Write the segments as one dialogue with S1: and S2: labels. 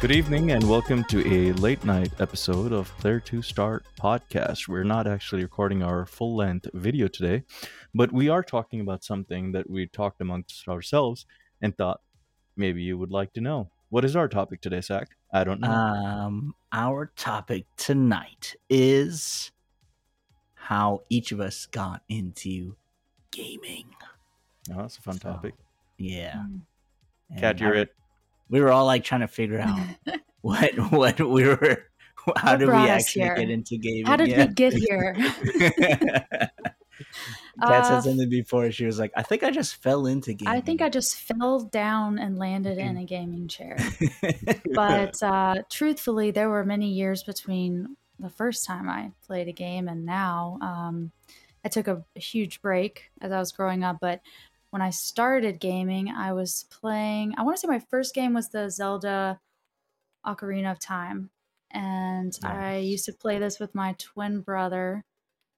S1: Good evening and welcome to a late night episode of Player Two Start podcast. We're not actually recording our full length video today, but we are talking about something that we talked amongst ourselves and thought maybe you would like to know. What is our topic today, Zach? I don't know.
S2: Um, our topic tonight is how each of us got into gaming.
S1: oh, that's a fun
S2: so-
S1: topic.
S2: Yeah.
S1: Cat, you're
S2: I-
S1: it.
S2: We were all like trying to figure out what what we were. How
S3: What
S2: did we actually
S3: here?
S2: get into gaming?
S3: How did
S2: yeah.
S3: we get here?
S2: Cat
S3: Uh,
S2: said something before. She was like, "I think I just fell into gaming."
S3: I think I just fell down and landed in a gaming chair. But uh, truthfully, there were many years between the first time I played a game and now. Um, I took a, a huge break as I was growing up, but when I started gaming, I was playing. I want to say my first game was the Zelda Ocarina of Time. And I used to play this with my twin brother.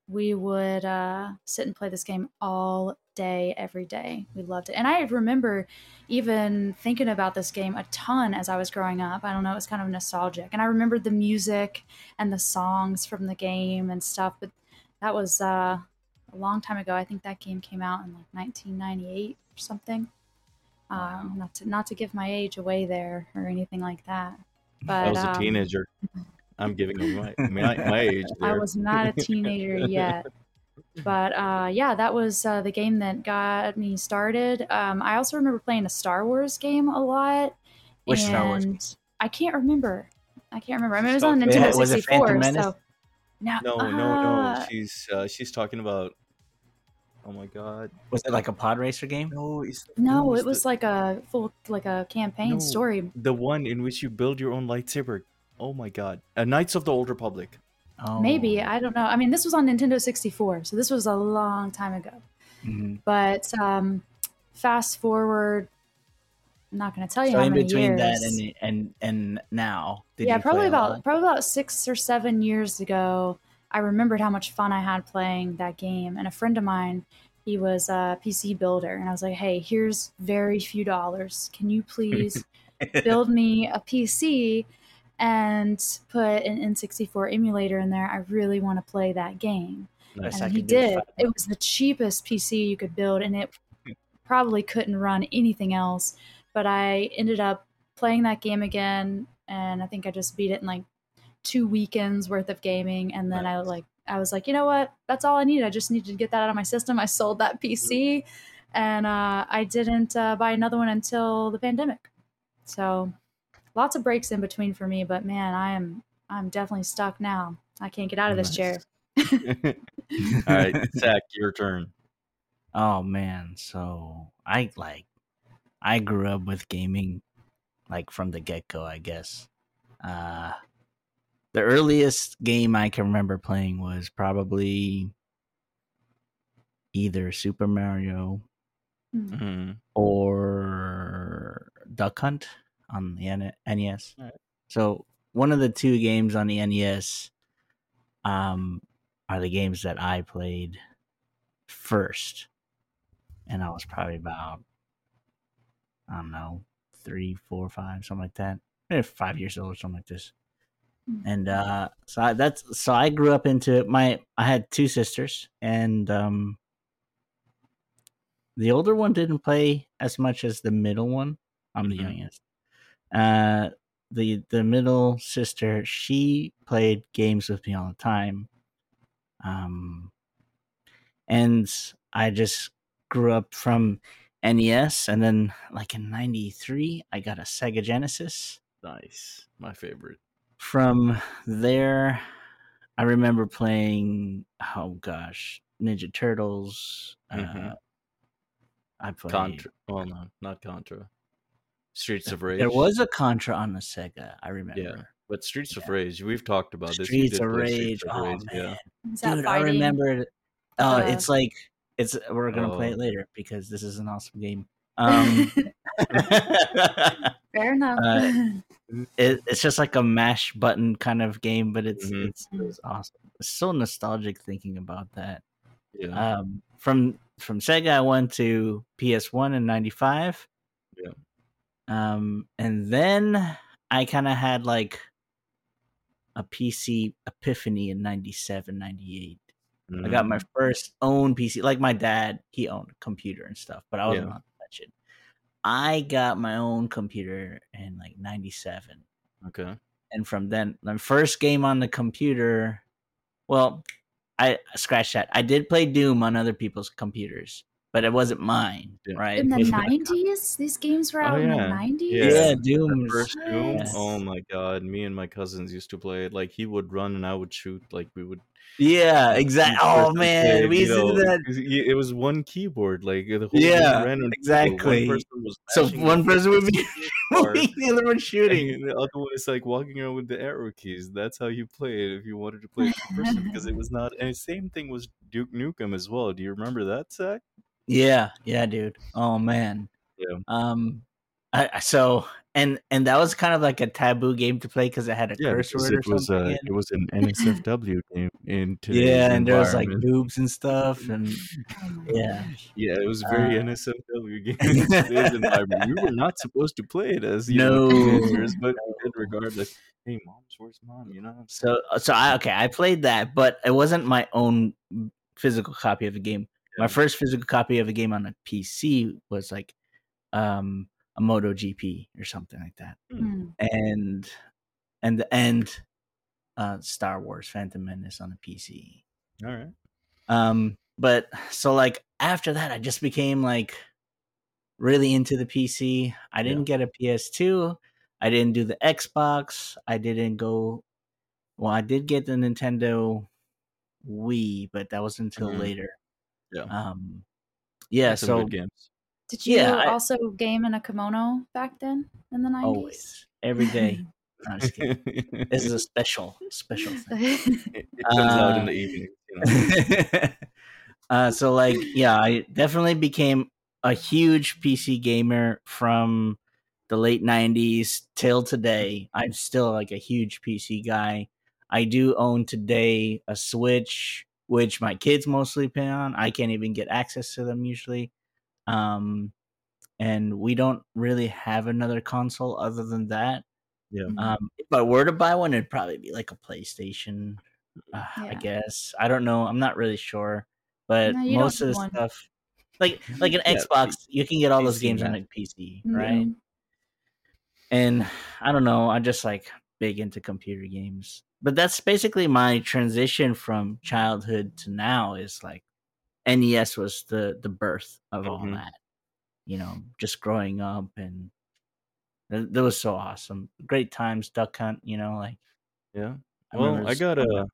S3: We would uh, sit and play this game all day, every day. We loved it. And I remember even thinking about this game a ton as I was growing up. I don't know, it was kind of nostalgic. And I remembered the music and the songs from the game and stuff. But that was uh, a long time ago. I think that game came out in like 1998 or something. Um, not to not to give my age away there or anything like that. But
S1: I was a
S3: um,
S1: teenager. I'm giving away my, my, my age.
S3: I was not a teenager yet. But uh, yeah, that was uh, the game that got me started. Um, I also remember playing a Star Wars game a lot.
S2: Which Star Wars
S3: and I can't remember. I can't remember. I mean, it was on Nintendo
S2: Was
S3: 64.
S2: Menace?
S3: So no,
S1: No, no, no.
S3: uh,
S1: She's uh, she's talking about. Oh my god.
S2: was it like a pod racer game?
S1: No, it's
S3: no, it was
S1: the,
S3: like a full like a campaign
S1: No.
S3: story.
S1: the one in which you build your own lightsaber. Oh my god. Uh, Knights of the Old Republic.
S2: Oh,
S3: Maybe I don't know. I mean, this was on Nintendo 64, so this was a long time ago.
S2: Mhm.
S3: But um, fast forward, I'm not going to tell you
S2: So
S3: how
S2: in
S3: many
S2: between
S3: years.
S2: that and and and now, did
S3: yeah,
S2: you
S3: probably about probably about six or seven years ago. I remembered how much fun I had playing that game, and a friend of mine, he was a PC builder, and I was like, "Hey, here's very few dollars. Can you please build me a PC and put an N64 emulator in there? I really want to play that game."
S2: Best
S3: and
S2: I
S3: he
S2: could do is
S3: did. It was the cheapest PC you could build, and it probably couldn't run anything else. But I ended up playing that game again, and I think I just beat it in like two weekends worth of gaming. And then I like, I was like, you know what? That's all I need. I just needed to get that out of my system. I sold that PC, and uh, I didn't uh, buy another one until the pandemic. So lots of breaks in between for me. But man, I am I'm definitely stuck now. I can't get out of this chair.
S1: All right, Zach, your turn.
S2: Oh man, so I like I grew up with gaming like from the get-go, I guess. Uh the earliest game I can remember playing was probably either Super Mario
S3: Hmm.
S1: Mhm.
S2: or Duck Hunt on the NES.
S1: Alright.
S2: So one of the two games on the NES um, are the games that I played first, and I was probably about I don't know three, four, five, something like that. Maybe five years old or something like this.
S3: Mm.
S2: And uh, so I, that's so I grew up into it. My I had two sisters, and um, the older one didn't play as much as the middle one. I'm the
S1: Mhm.
S2: youngest. Uh, the the middle sister, she played games with me all the time. Um, and I just grew up from NES, and then like in '93, I got a Sega Genesis.
S1: Nice. My favorite.
S2: From there, I remember playing. Oh gosh, Ninja Turtles. Uh,
S1: Mhm.
S2: I played.
S1: Contra. Well, no, not Contra. Streets of Rage.
S2: There was a Contra on the Sega. I remember.
S1: Yeah, but Streets of Rage. We've talked about this. You
S2: Streets of Rage.
S1: Streets of
S2: Oh
S1: Rage,
S2: man,
S1: Yeah.
S3: Is that
S2: dude, I remember. Oh,
S3: Uh,
S2: it's like it's. We're gonna play
S1: Oh.
S2: it later because this is an awesome game. Um,
S3: Fair enough.
S2: Uh, it, it's just like a mash button kind of game, but it's
S1: Mhm.
S2: it's, it's awesome. It's so nostalgic thinking about that.
S1: Yeah.
S2: Um, from from Sega, I went to PS1 in '95. Um, and then I kind of had like a PC epiphany in 97, 98. I got my
S1: Mm,
S2: first own PC. Like my dad, he owned a computer and stuff, but I wasn't
S1: Yeah.
S2: to it. I got my own computer in like 97.
S1: Okay.
S2: And from then, my first game on the computer, well, I scratched that. I did play Doom on other people's computers, but it wasn't mine,
S1: Yeah.
S2: right?
S3: In the nineties, these games were
S1: Oh,
S3: out in the nineties.
S1: Yeah.
S2: yeah,
S1: The
S2: Doom. was-
S1: first Doom.
S3: Yes.
S1: Oh my god, me and my cousins used to play it. Like he would run and I would shoot. Like we would.
S2: Yeah, exactly. Oh man,
S1: played,
S2: we
S1: you
S2: used to
S1: know,
S2: do that.
S1: 'cause It was one keyboard. Like the whole
S2: Yeah,
S1: ran on keyboard.
S2: exactly.
S1: One person was
S2: So one person would be moving, the other one shooting.
S1: and the other one is like walking around with the arrow keys. That's how you play it if you wanted to play it person because it was not. And same thing was Duke Nukem as well. Do you remember that, Zach?
S2: Yeah, yeah, dude. Oh man.
S1: Yeah.
S2: Um, I so and and that was kind of like a taboo game to play because it had a
S1: Yeah,
S2: curse word or
S1: it was
S2: something.
S1: uh, it was an NSFW game in
S2: yeah, and there was like boobs and stuff, and yeah.
S1: Yeah, it was very
S2: Uh,
S1: NSFW game in today's environment. We were not supposed to play it as you know
S2: No.
S1: teenagers, but we did regardless. Hey, mom's where's mom? You know.
S2: So so I okay, I played that, but it wasn't my own physical copy of the game. My first physical copy of a game on a PC was like um a MotoGP or something like that.
S3: Hmm.
S2: And and and uh Star Wars Phantom Menace on a PC.
S1: All right.
S2: Um but so like after that I just became like really into the PC. I didn't get a PS2. I didn't do the Xbox. I didn't go well, I did get the Nintendo Wii, but that was until
S1: Mhm.
S2: later.
S1: Yeah.
S2: Um yeah,
S1: Had some
S2: so
S1: good games.
S3: Did you
S2: Yeah, I-
S3: also game in a kimono back then in the nineties?
S2: always every day. No, just kidding. This is a special special thing.
S1: it, it comes out in
S2: Uh,
S1: the evening. You know.
S2: uh, so like yeah i definitely became a huge pc gamer from the late 90s till today i'm still like a huge pc guy i do own today a switch which my kids mostly play on i can't even get access to them usually um and we don't really have another console other than that
S1: Yeah.
S2: um if i were to buy one it'd probably be like a playstation uh, I guess I don't know. I'm not really sure, but
S3: No,
S2: most of the
S3: one.
S2: stuff, like like an
S1: Yeah,
S2: Xbox, you can get all those
S1: PC
S2: games on
S1: man.
S2: a PC,
S3: Mhm.
S2: right? And I don't know. I'm just like big into computer games, but that's basically my transition from childhood to now. Is like NES was the the birth of all
S1: Mhm.
S2: that. You know, just growing up and that, that was so awesome. Great times, Duck Hunt. You know, like
S1: Yeah.
S2: I
S1: Well, I got a.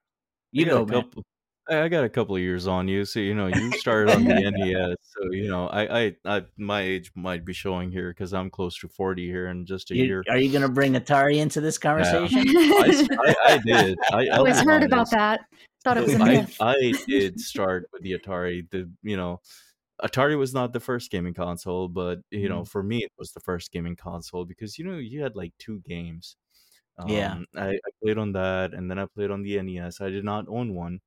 S2: you
S1: I got
S2: go,
S1: a couple. I I got a couple of years on you, so you know you started on the NES. So you know, I, I, I my age might be showing here because I'm close to forty here in just a
S2: You-
S1: year.
S2: are you going to bring Atari into this conversation?
S1: I, I, I did. I,
S3: I
S1: I'll
S3: always
S1: be
S3: heard about that. Thought it was a
S1: I,
S3: myth.
S1: I did start with the Atari. The you know, Atari was not the first gaming console, but you know,
S2: Mm.
S1: for me, it was the first gaming console because you know you had like two games.
S2: Yeah.
S1: Um, I, I played on that, and then I played on the NES. I did not own one,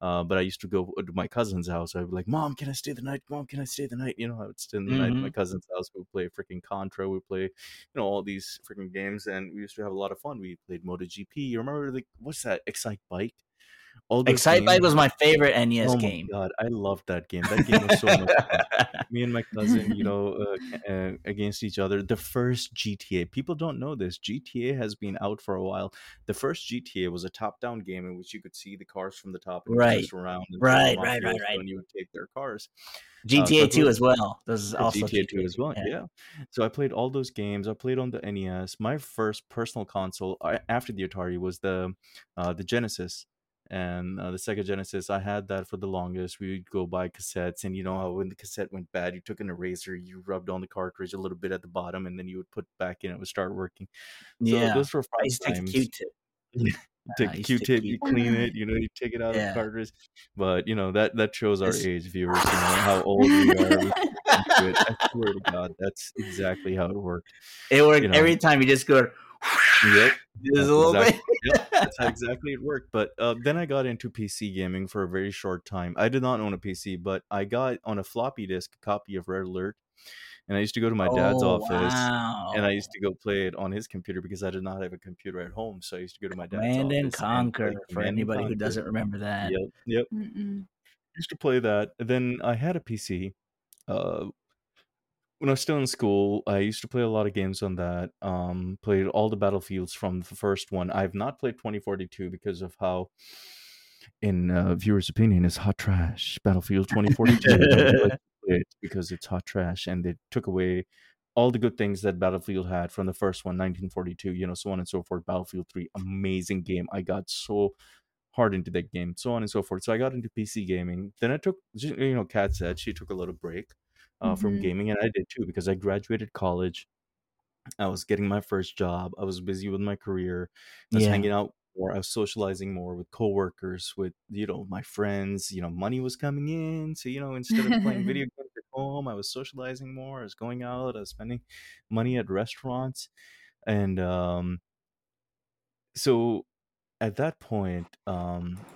S1: uh, but I used to go to my cousin's house. I'd be like, "Mom, can I stay the night? Mom, can I stay the night?" You know, I would stay the night at my
S2: Mhm.
S1: cousin's house. We would play freaking Contra. We would play, you know, all these freaking games, and we used to have a lot of fun. We played MotoGP. You remember like what's that? Excitebike. All those
S2: Excite was my favorite NES game.
S1: oh
S2: game.
S1: my god, I loved that game. That game was so much fun. Me and my cousin, you know, uh, uh, against each other. The first GTA. People don't know this. GTA has been out for a while. The first GTA was a top-down game in which you could see the cars from the top and
S2: Right.
S1: around. And
S2: Right,
S1: shoot them off
S2: right, right, right.
S1: And you would take their cars.
S2: GTA
S1: so
S2: 2
S1: those-
S2: as well. This is also
S1: GTA 2 as well. Yeah. So I played all those games. I played on the NES. My first personal console after the Atari was the uh, the Genesis. And uh, the Sega Genesis, I had that for the longest. We would go buy cassettes, and you know how when the cassette went bad, you took an eraser, you rubbed on the cartridge a little bit at the bottom, and then you would put back in, it would start working. So
S2: Yeah.
S1: those were fun
S2: used to take
S1: times.
S2: Q-tip.
S1: Take
S2: I
S1: the
S2: used to
S1: Q-tip, you clean it, you know, you take it out of
S2: Yeah.
S1: the cartridge. But you know that that shows our
S2: It's-
S1: age, viewers. You know how old we are. We it. I swear to God, that's exactly how it worked.
S2: It worked
S1: You know.
S2: every time. You just go,
S1: Yep.
S2: Little
S1: exactly, yep, that's how exactly it worked. But uh, then I got into PC gaming for a very short time. I did not own a PC, but I got on a floppy disk a copy of Red Alert, and I used to go to my dad's
S2: oh
S1: office
S2: wow!
S1: and I used to go play it on his computer because I did not have a computer at home. So I used to go to my dad's
S2: Command and
S1: office and
S2: Conquer
S1: play
S2: for
S1: and
S2: anybody who doesn't remember that.
S1: Yep, yep.
S3: Mm-mm.
S1: used to play that. Then I had a PC. Uh, when I was still in school, I used to play a lot of games on that. Um, played all the battlefields from the first one. I've not played 2042 because of how, in uh, viewers' opinion, is hot trash. Battlefield 2042 like it because it's hot trash, and they took away all the good things that Battlefield had from the first one, 1942. You know, so on and so forth. Battlefield 3, amazing game. I got so hard into that game, so on and so forth. So I got into PC gaming. Then I took, you know, Cat said she took a little break uh, from
S3: Mhm.
S1: gaming, and I did too because I graduated college. I was getting my first job. I was busy with my career. I was
S2: Yeah.
S1: hanging out more. I was socializing more with coworkers, with you know my friends. You know, money was coming in, so you know instead of playing video games at home, I was socializing more. I was going out. I was spending money at restaurants, and um, so at that point, um,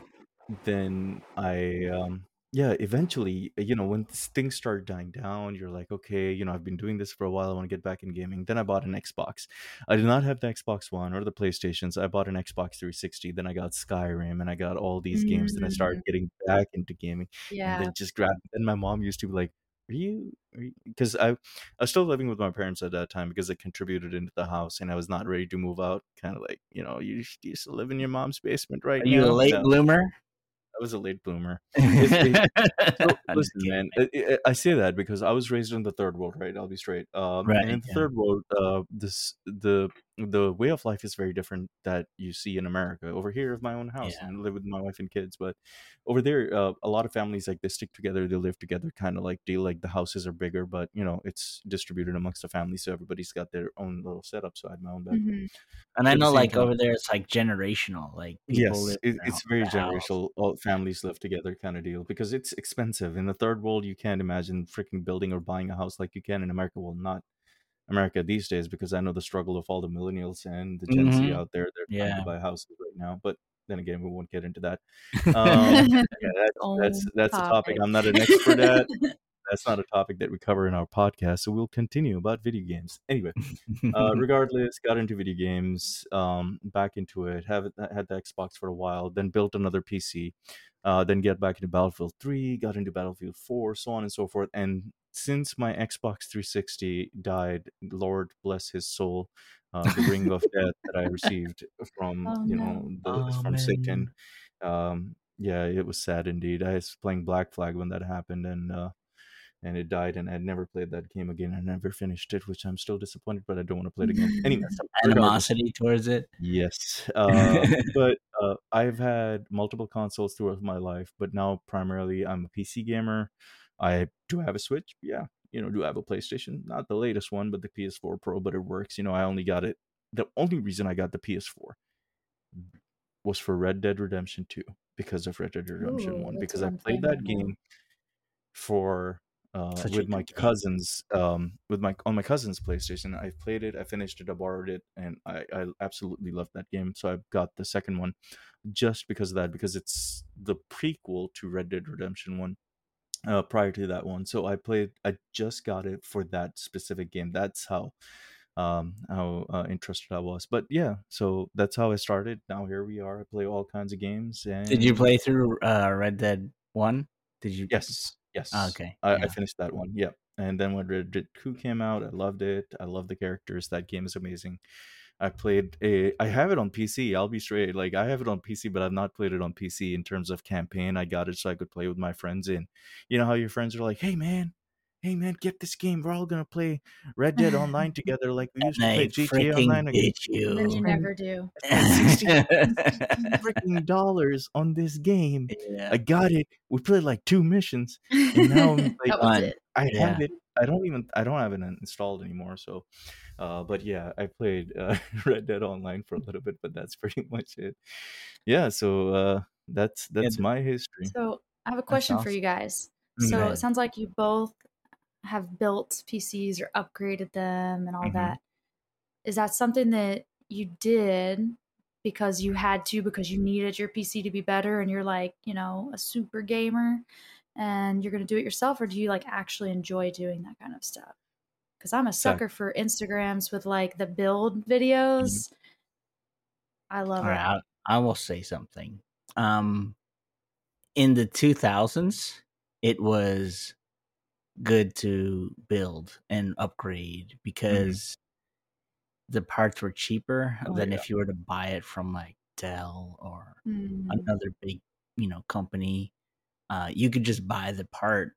S1: then I um yeah, eventually, you know, when s- things start dying down, you're like, okay, you know, I've been doing this for a while. I want to get back in gaming. Then I bought an Xbox. I did not have the Xbox One or the PlayStations. I bought an Xbox 360. Then I got Skyrim and I got all these games. Then I
S3: Mm,
S1: started getting back into gaming and
S3: yeah.
S1: then just grab. and my mom used to be like, are you, because I, I was still living with my parents at that time because I contributed into the house and I was not ready to move out. Kind of like, you know, you, you still live in your mom's basement right
S2: Are you a
S1: now.
S2: late
S1: No,
S2: bloomer?
S1: I was a late bloomer. It's, so listen, man. I, I say that because I was raised in the third world, right? I'll be straight. Um, and in the
S2: Yeah.
S1: third world, uh, this the the way of life is very different that you see in America. Over here, of my own house
S2: Yeah.
S1: and live with my wife and kids, but over there, uh, a lot of families like they stick together, they live together, kind of like deal. Like the houses are bigger, but you know it's distributed amongst the family, so everybody's got their own little setup. So I had my own bedroom.
S3: Mhm.
S2: And I know, like
S1: time,
S2: over there, it's like generational. Like people
S1: Yes,
S2: live
S1: it, it's very
S2: house.
S1: generational. All families live together kind of deal because it's expensive. In the third world, you can't imagine freaking building or buying a house like you can in America. Well, not America these days because I know the struggle of all the millennials and the Gen Z
S2: hmm
S1: out there. They're trying to buy houses right now. But then again, we won't get into that. Um, yeah, that's that's that's a topic
S3: topic.
S1: I'm not an expert at. That's not a topic that we cover in our podcast. So we'll continue about video games. Anyway uh, regardless, got into video games, um, back into it. Have it, had the Xbox for a while, then built another PC, uh, then get back into Battlefield Three, got into Battlefield Four, so on and so forth. And since my Xbox 360 died, Lord bless his soul, uh, the ring of death that I received from
S3: Oh
S1: you know the
S2: oh
S1: from Satan. Um, yeah, it was sad indeed. I was playing Black Flag when that happened, and uh, and it died and I had never played that game again. I never finished it, which I'm still disappointed, but I don't want to play it again. Anyway,
S2: animosity towards it.
S1: yes. Um, but uh, I've had multiple consoles throughout my life, but now primarily I'm a PC gamer. I do have a Switch, yeah. You know, do I have a PlayStation? Not the latest one, but the PS4 Pro, but it works. You know, I only got it. The only reason I got the PS4 was for Red Dead Redemption 2 because of Red Dead Redemption
S3: Ooh,
S1: 1 because I played that game for uh with my cousins um with my on my cousin's PlayStation. I played it, I finished it, I borrowed it, and I I absolutely loved that game. So I got the second one just because of that because it's the prequel to Red Dead Redemption 1 uh prior to that one. So I played I just got it for that specific game. That's how um how uh, interested I was. But yeah, so that's how I started. Now here we are. I play all kinds of games And...
S2: Did you play through uh, Red Dead One? Did you?
S1: Yes, yes.
S2: okay.
S1: I, I finished that one. Yep. And then when Red Dead 2 came out, I loved it. I love the characters. That game is amazing. I played a I have it on PC. I'll be straight. Like I have it on PC, but I've not played it on PC in terms of campaign. I got it so I could play with my friends and you know how your friends are like, "Hey man, hey man, get this game. We're all going to play Red Dead Online together like we
S2: And
S1: used to play
S2: they
S1: GTA
S2: freaking
S1: Online again."
S2: beat
S3: And then you
S2: you.
S3: never do.
S1: 60 freaking dollars on this game.
S2: yeah.
S1: I got it. We played like two missions and now I'm like
S3: that was it.
S1: I
S2: Yeah.
S1: have it. I don't even. I don't have it installed anymore. So, uh, but yeah, I played uh, Red Dead Online for a little bit, but that's pretty much it. Yeah. So uh, that's that's
S2: th-
S1: my history.
S3: So I have a question for you guys. So
S2: ahead.
S3: it sounds like you both have built PCs or upgraded them and all
S1: Mhm.
S3: that. Is that something that you did because you had to because you needed your PC to be better and you're like, you know, a super gamer and you're going to do it yourself or do you like actually enjoy doing that kind of stuff? Cuz I'm a sucker for Instagrams with like the build videos. I love
S2: All
S3: it.
S2: right, I, I will say something. Um, in the 2000s, it was good to build and upgrade because the parts were cheaper
S1: Oh,
S2: than
S1: yeah.
S2: if you were to buy it from like Dell or
S3: Mm.
S2: another big, you know, company. Uh, you could just buy the part,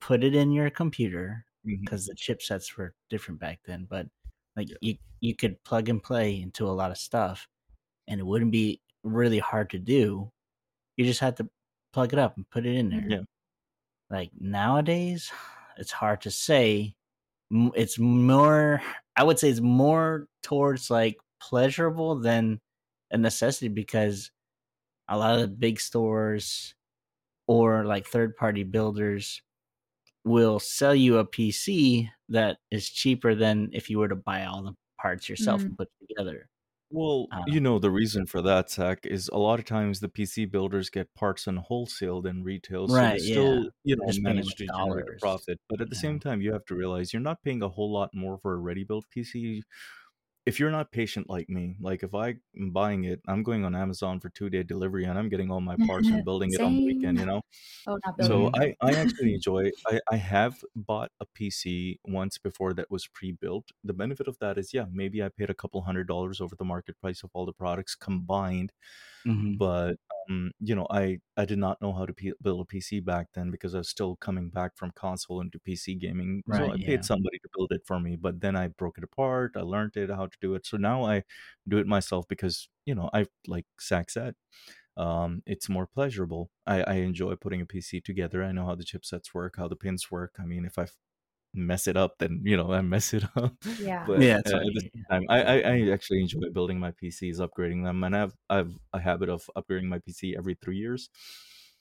S2: put it in your computer because the chipsets were different back then. But like
S1: Yeah.
S2: you, you could plug and play into a lot of stuff, and it wouldn't be really hard to do. You just had to plug it up and put it in there.
S1: Yeah.
S2: Like nowadays, it's hard to say. It's more, I would say, it's more towards like pleasurable than a necessity because a lot of the big stores or like third party builders will sell you a PC that is cheaper than if you were to buy all the parts yourself
S3: Mm.
S2: and put together.
S1: Well,
S2: Uh,
S1: you know, the reason for that, Zach, is a lot of times the PC builders get parts on wholesale than retail. So
S2: Right,
S1: they
S2: yeah.
S1: still, you know,
S2: Just
S1: manage
S2: like,
S1: to generate a profit. But at the
S2: Yeah.
S1: same time, you have to realize you're not paying a whole lot more for a ready built PC. If you're not patient like me, like if I'm buying it, I'm going on Amazon for two day delivery and I'm getting all my parts and building it on the weekend, you know?
S3: Oh, not building.
S1: So I, I actually enjoy I, I have bought a PC once before that was pre-built. The benefit of that is yeah, maybe I paid a couple hundred dollars over the market price of all the products combined,
S2: Mhm.
S1: but um, you know, I I did not know how to p- build a PC back then because I was still coming back from console into PC gaming. So I
S2: yeah.
S1: paid somebody to build it for me, but then I broke it apart. I learned it how to do it. So now I do it myself because you know I like Zach said um, it's more pleasurable. I, I enjoy putting a PC together. I know how the chipsets work, how the pins work. I mean, if I mess it up, then you know I mess it up.
S3: Yeah.
S1: But
S2: Yeah,
S1: uh,
S2: it's
S1: at the same time, I, I I actually enjoy building my PCs, upgrading them, and I've I've a habit of upgrading my PC every three years.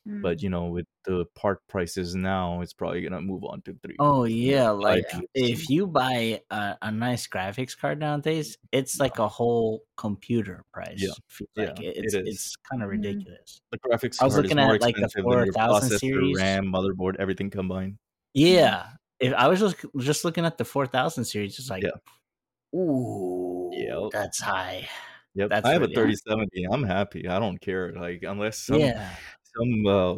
S3: Mm.
S1: But you know, with the part prices now, it's probably gonna move on to three.
S2: Oh yeah, like
S1: years.
S2: if you buy a, a nice graphics card nowadays, it's like a whole computer price.
S1: Yeah,
S2: Feels
S1: yeah,
S2: like it-
S1: it
S2: it's it's kind of
S3: Mhm.
S2: ridiculous.
S1: the graphics
S2: I was
S1: card is
S2: looking
S1: more
S2: at, like, the
S1: expensive than your
S2: 4000
S1: processor,
S2: series.
S1: RAM, motherboard, everything combined.
S2: Yeah, if I was just just looking at the four thousand series, it's like,
S1: Yeah.
S2: ooh,
S1: Yep.
S2: that's high.
S1: Yep,
S2: That's
S1: I have a
S2: really high.
S1: 3070. I'm happy. I don't care. Like unless some
S2: yeah,
S1: some uh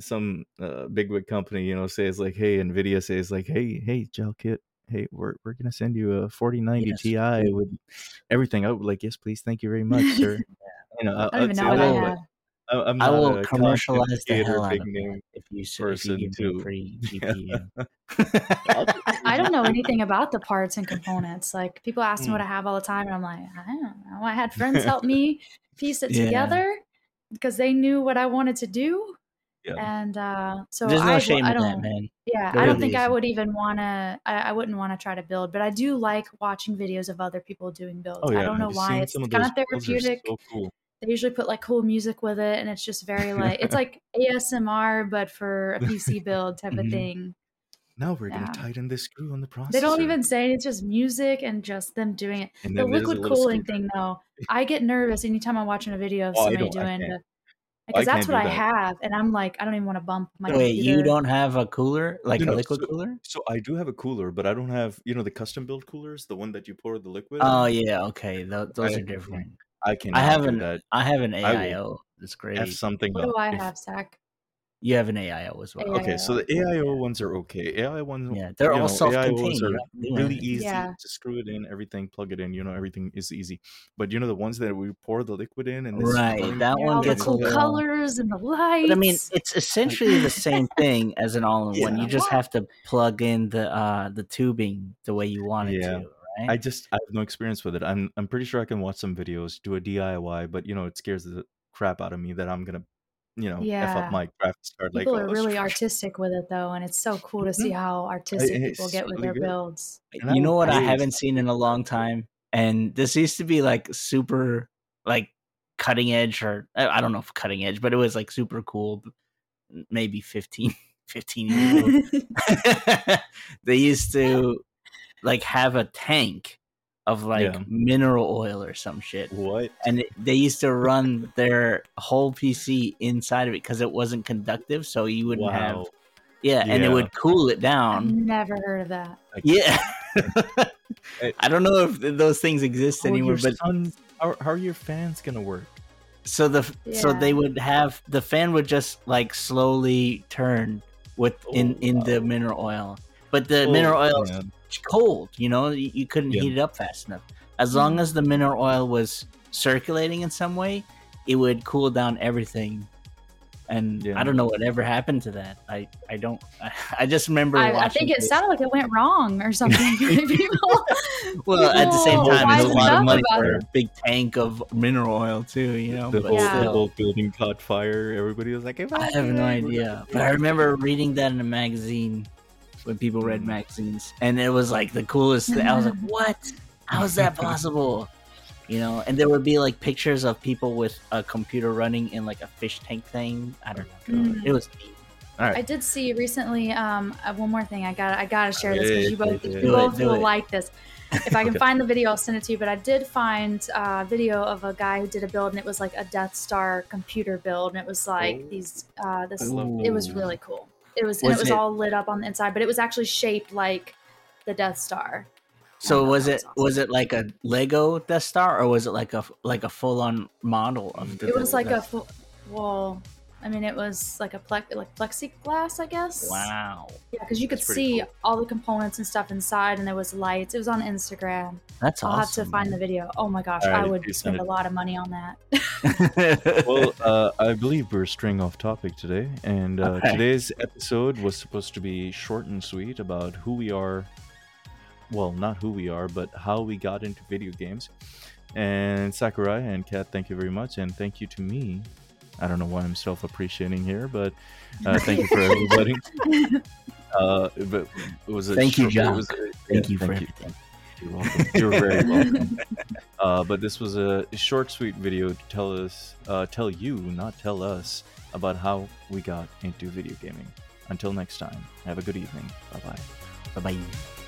S1: some uh bigwig company, you know, says like, hey, Nvidia says like, hey, hey, gel kit, hey, we're we're gonna send you a 4090
S2: Yes,
S1: Ti with everything. I would like, yes, please, thank you very much, sir. You know,
S3: I don't even
S1: I'd
S3: know what
S2: I
S3: I
S1: that,
S2: will-
S3: have.
S1: but I, I'm
S2: I will
S1: a
S2: commercialize the
S1: creator,
S2: hell out of
S1: name.
S2: if you s- if you
S1: person
S2: give me
S1: to-
S2: free
S1: Yeah.
S2: GPU.
S3: I don't know anything about the parts and components. Like people ask me
S1: Mm.
S3: what I have all the time, and I'm like, I don't know. I had friends help me piece it
S2: Yeah.
S3: together because they knew what I wanted to do,
S1: Yeah.
S3: and uh, so
S2: There's no
S3: I,
S2: shame
S3: I
S2: in
S3: don't.
S2: that, man.
S3: Yeah,
S2: There
S3: I don't
S2: really
S3: think I
S2: isn't.
S3: would even want to. I, I wouldn't want to try to build, but I do like watching videos of other people doing builds.
S1: Oh yeah,
S3: I don't know
S1: have
S3: why. It's
S1: some
S3: kind of therapeutic.
S1: So cool.
S3: They usually put like cool music with it, and it's just very like it's like ASMR, but for a PC build type of
S2: Mhm.
S3: thing.
S1: Now we're
S3: Yeah.
S1: gonna tighten this screw on the processor.
S3: They don't even say it, it's just music and just them doing it. The
S1: then there's a
S3: liquid cooling
S1: screwdriver.
S3: thing, though, I get nervous anytime I'm watching a video of
S1: Oh,
S3: somebody
S1: don't-
S3: doing
S1: can't.
S3: because that's what
S1: do
S3: I
S1: that.
S3: have, and I'm like, I don't even want to bump my
S2: Wait, you don't have a cooler, like
S1: No,
S2: a liquid
S1: so-
S2: cooler?
S1: So I do have a cooler, but I don't have you know the custom build coolers, the one that you pour the liquid.
S2: Oh
S1: in?
S2: yeah, okay. Th- those
S1: I-
S2: are different.
S1: I cannot
S2: I have an
S1: that.
S2: I have an
S1: I will
S2: AIO. It's
S1: F
S2: great.
S1: something
S3: What
S1: up.
S3: do I
S1: if-
S3: have, Zach?
S2: You have an AIO as well.
S3: AIO.
S1: Okay, so the AIO ones are okay. AI ones,
S2: Yeah, they're all
S1: know,
S2: self-contained.
S1: Are
S2: don't have to do
S1: really easy
S3: Yeah.
S1: to screw it in, everything, plug it in. You know, everything is easy. But you know the ones that we pour the liquid in and this
S2: Right,
S1: flame-
S2: that
S3: Yeah,
S2: one
S3: all the
S2: gets a
S3: cool
S2: little-
S3: colors and the lights.
S2: But I mean, it's essentially the same thing as an all-in-one.
S1: Yeah.
S2: You just have to plug in the uh the tubing the way you want it
S1: Yeah.
S2: to, right?
S1: I just I have no experience with it. I'm I'm pretty sure I can watch some videos, do a DIY, but you know it scares the crap out of me that I'm gonna, you know, f up my graphics card. Like
S3: people
S1: oh,
S3: are really artistic with it, though, and it's so cool to mm-hmm. see how artistic
S1: it's
S3: people get with
S1: really
S3: their
S1: good.
S3: builds.
S1: And
S2: you know what I haven't seen in a long time, and this used to be like super like cutting edge, or I I don't know if cutting edge, but it was like super cool. Maybe 15, 15 years old. they used to like have a tank of like
S1: Yeah.
S2: mineral oil or some shit.
S1: What?
S2: And it, they used to run their whole PC inside of it because it wasn't conductive, so you wouldn't have
S1: Wow.
S2: yeah, and it would cool it
S3: I've
S2: down.
S3: never heard of that.
S2: Yeah. I don't know if those things exist
S1: How
S2: anymore, but
S1: sons- how, how are your fans gonna work?
S2: so the so they would have the fan would just like slowly turn with in
S1: Oh,
S2: in the mineral oil, but the
S1: Oh,
S2: mineral oil
S1: man.
S2: Cold. You know, you, you couldn't
S1: Yeah.
S2: heat it up fast enough. As long as the mineral oil was circulating in some way, it would cool down everything. And
S1: Yeah.
S2: I don't know whatever happened to that. I I don't. I, I just remember.
S3: I, I think it
S2: this.
S3: sounded like it went wrong or something. people,
S2: Well, at the same
S3: people
S2: time, it's a lot of money for
S3: it.
S2: a big tank of mineral oil too. You know,
S1: The
S2: but
S1: whole,
S3: Yeah.
S1: the whole building caught fire. Everybody was like,
S2: I have no idea. But I remember reading that in a magazine when people read
S1: Mm.
S2: magazines, and it was like the coolest thing. I was like, "What? How is that possible?" You know, and there would be like pictures of people with a computer running in like a fish tank thing. I don't know.
S3: Mm.
S2: It was neat. All
S3: I did see recently. Um, uh, one more thing. I got. I got to share this because you both, you
S2: it,
S3: both will
S2: it.
S3: like this. If I can
S1: Okay.
S3: find the video, I'll send it to you. But I did find a video of a guy who did a build, and it was like a Death Star computer build, and it was like
S1: Oh.
S3: these. Uh, this. It was really cool. It was. and it was
S2: it-
S3: all lit up on the inside, but it was actually shaped like the Death Star.
S2: So was it
S3: was awesome.
S2: was it like a Lego Death Star or was it like a like a full on model of the?
S3: It was like a.
S2: Death-
S3: fu- Well, I mean, it was like a plex, like plexiglass, I guess.
S2: Wow,
S3: Yeah, because you could see
S1: cool.
S3: all the components and stuff inside, and there was lights. It was on Instagram.
S2: that's awesome.
S3: I'll have to find the video. Oh my gosh,
S1: Alright,
S3: I would spend a
S1: it-
S3: lot of money on that.
S1: well, uh, I believe we're straying off topic today, and uh,
S2: Okay.
S1: today's episode was supposed to be short and sweet about who we are. Well, not who we are, but how we got into video games. And Sakurai and Cat, thank you very much, and thank you to me. I don't know why I'm self-appreciating here, but uh, thank you for everybody. Uh, but it was a
S2: Thank you,
S1: short- it
S2: Jalk.
S1: was a-
S2: Thank
S1: yeah,
S2: you for
S1: thank
S2: everything.
S1: You're welcome. You're very welcome. Uh, but this was a short, sweet video to tell us, uh, tell you, not tell us, about how we got into video gaming. Until next time, have a good evening. Bye bye.
S2: Bye bye.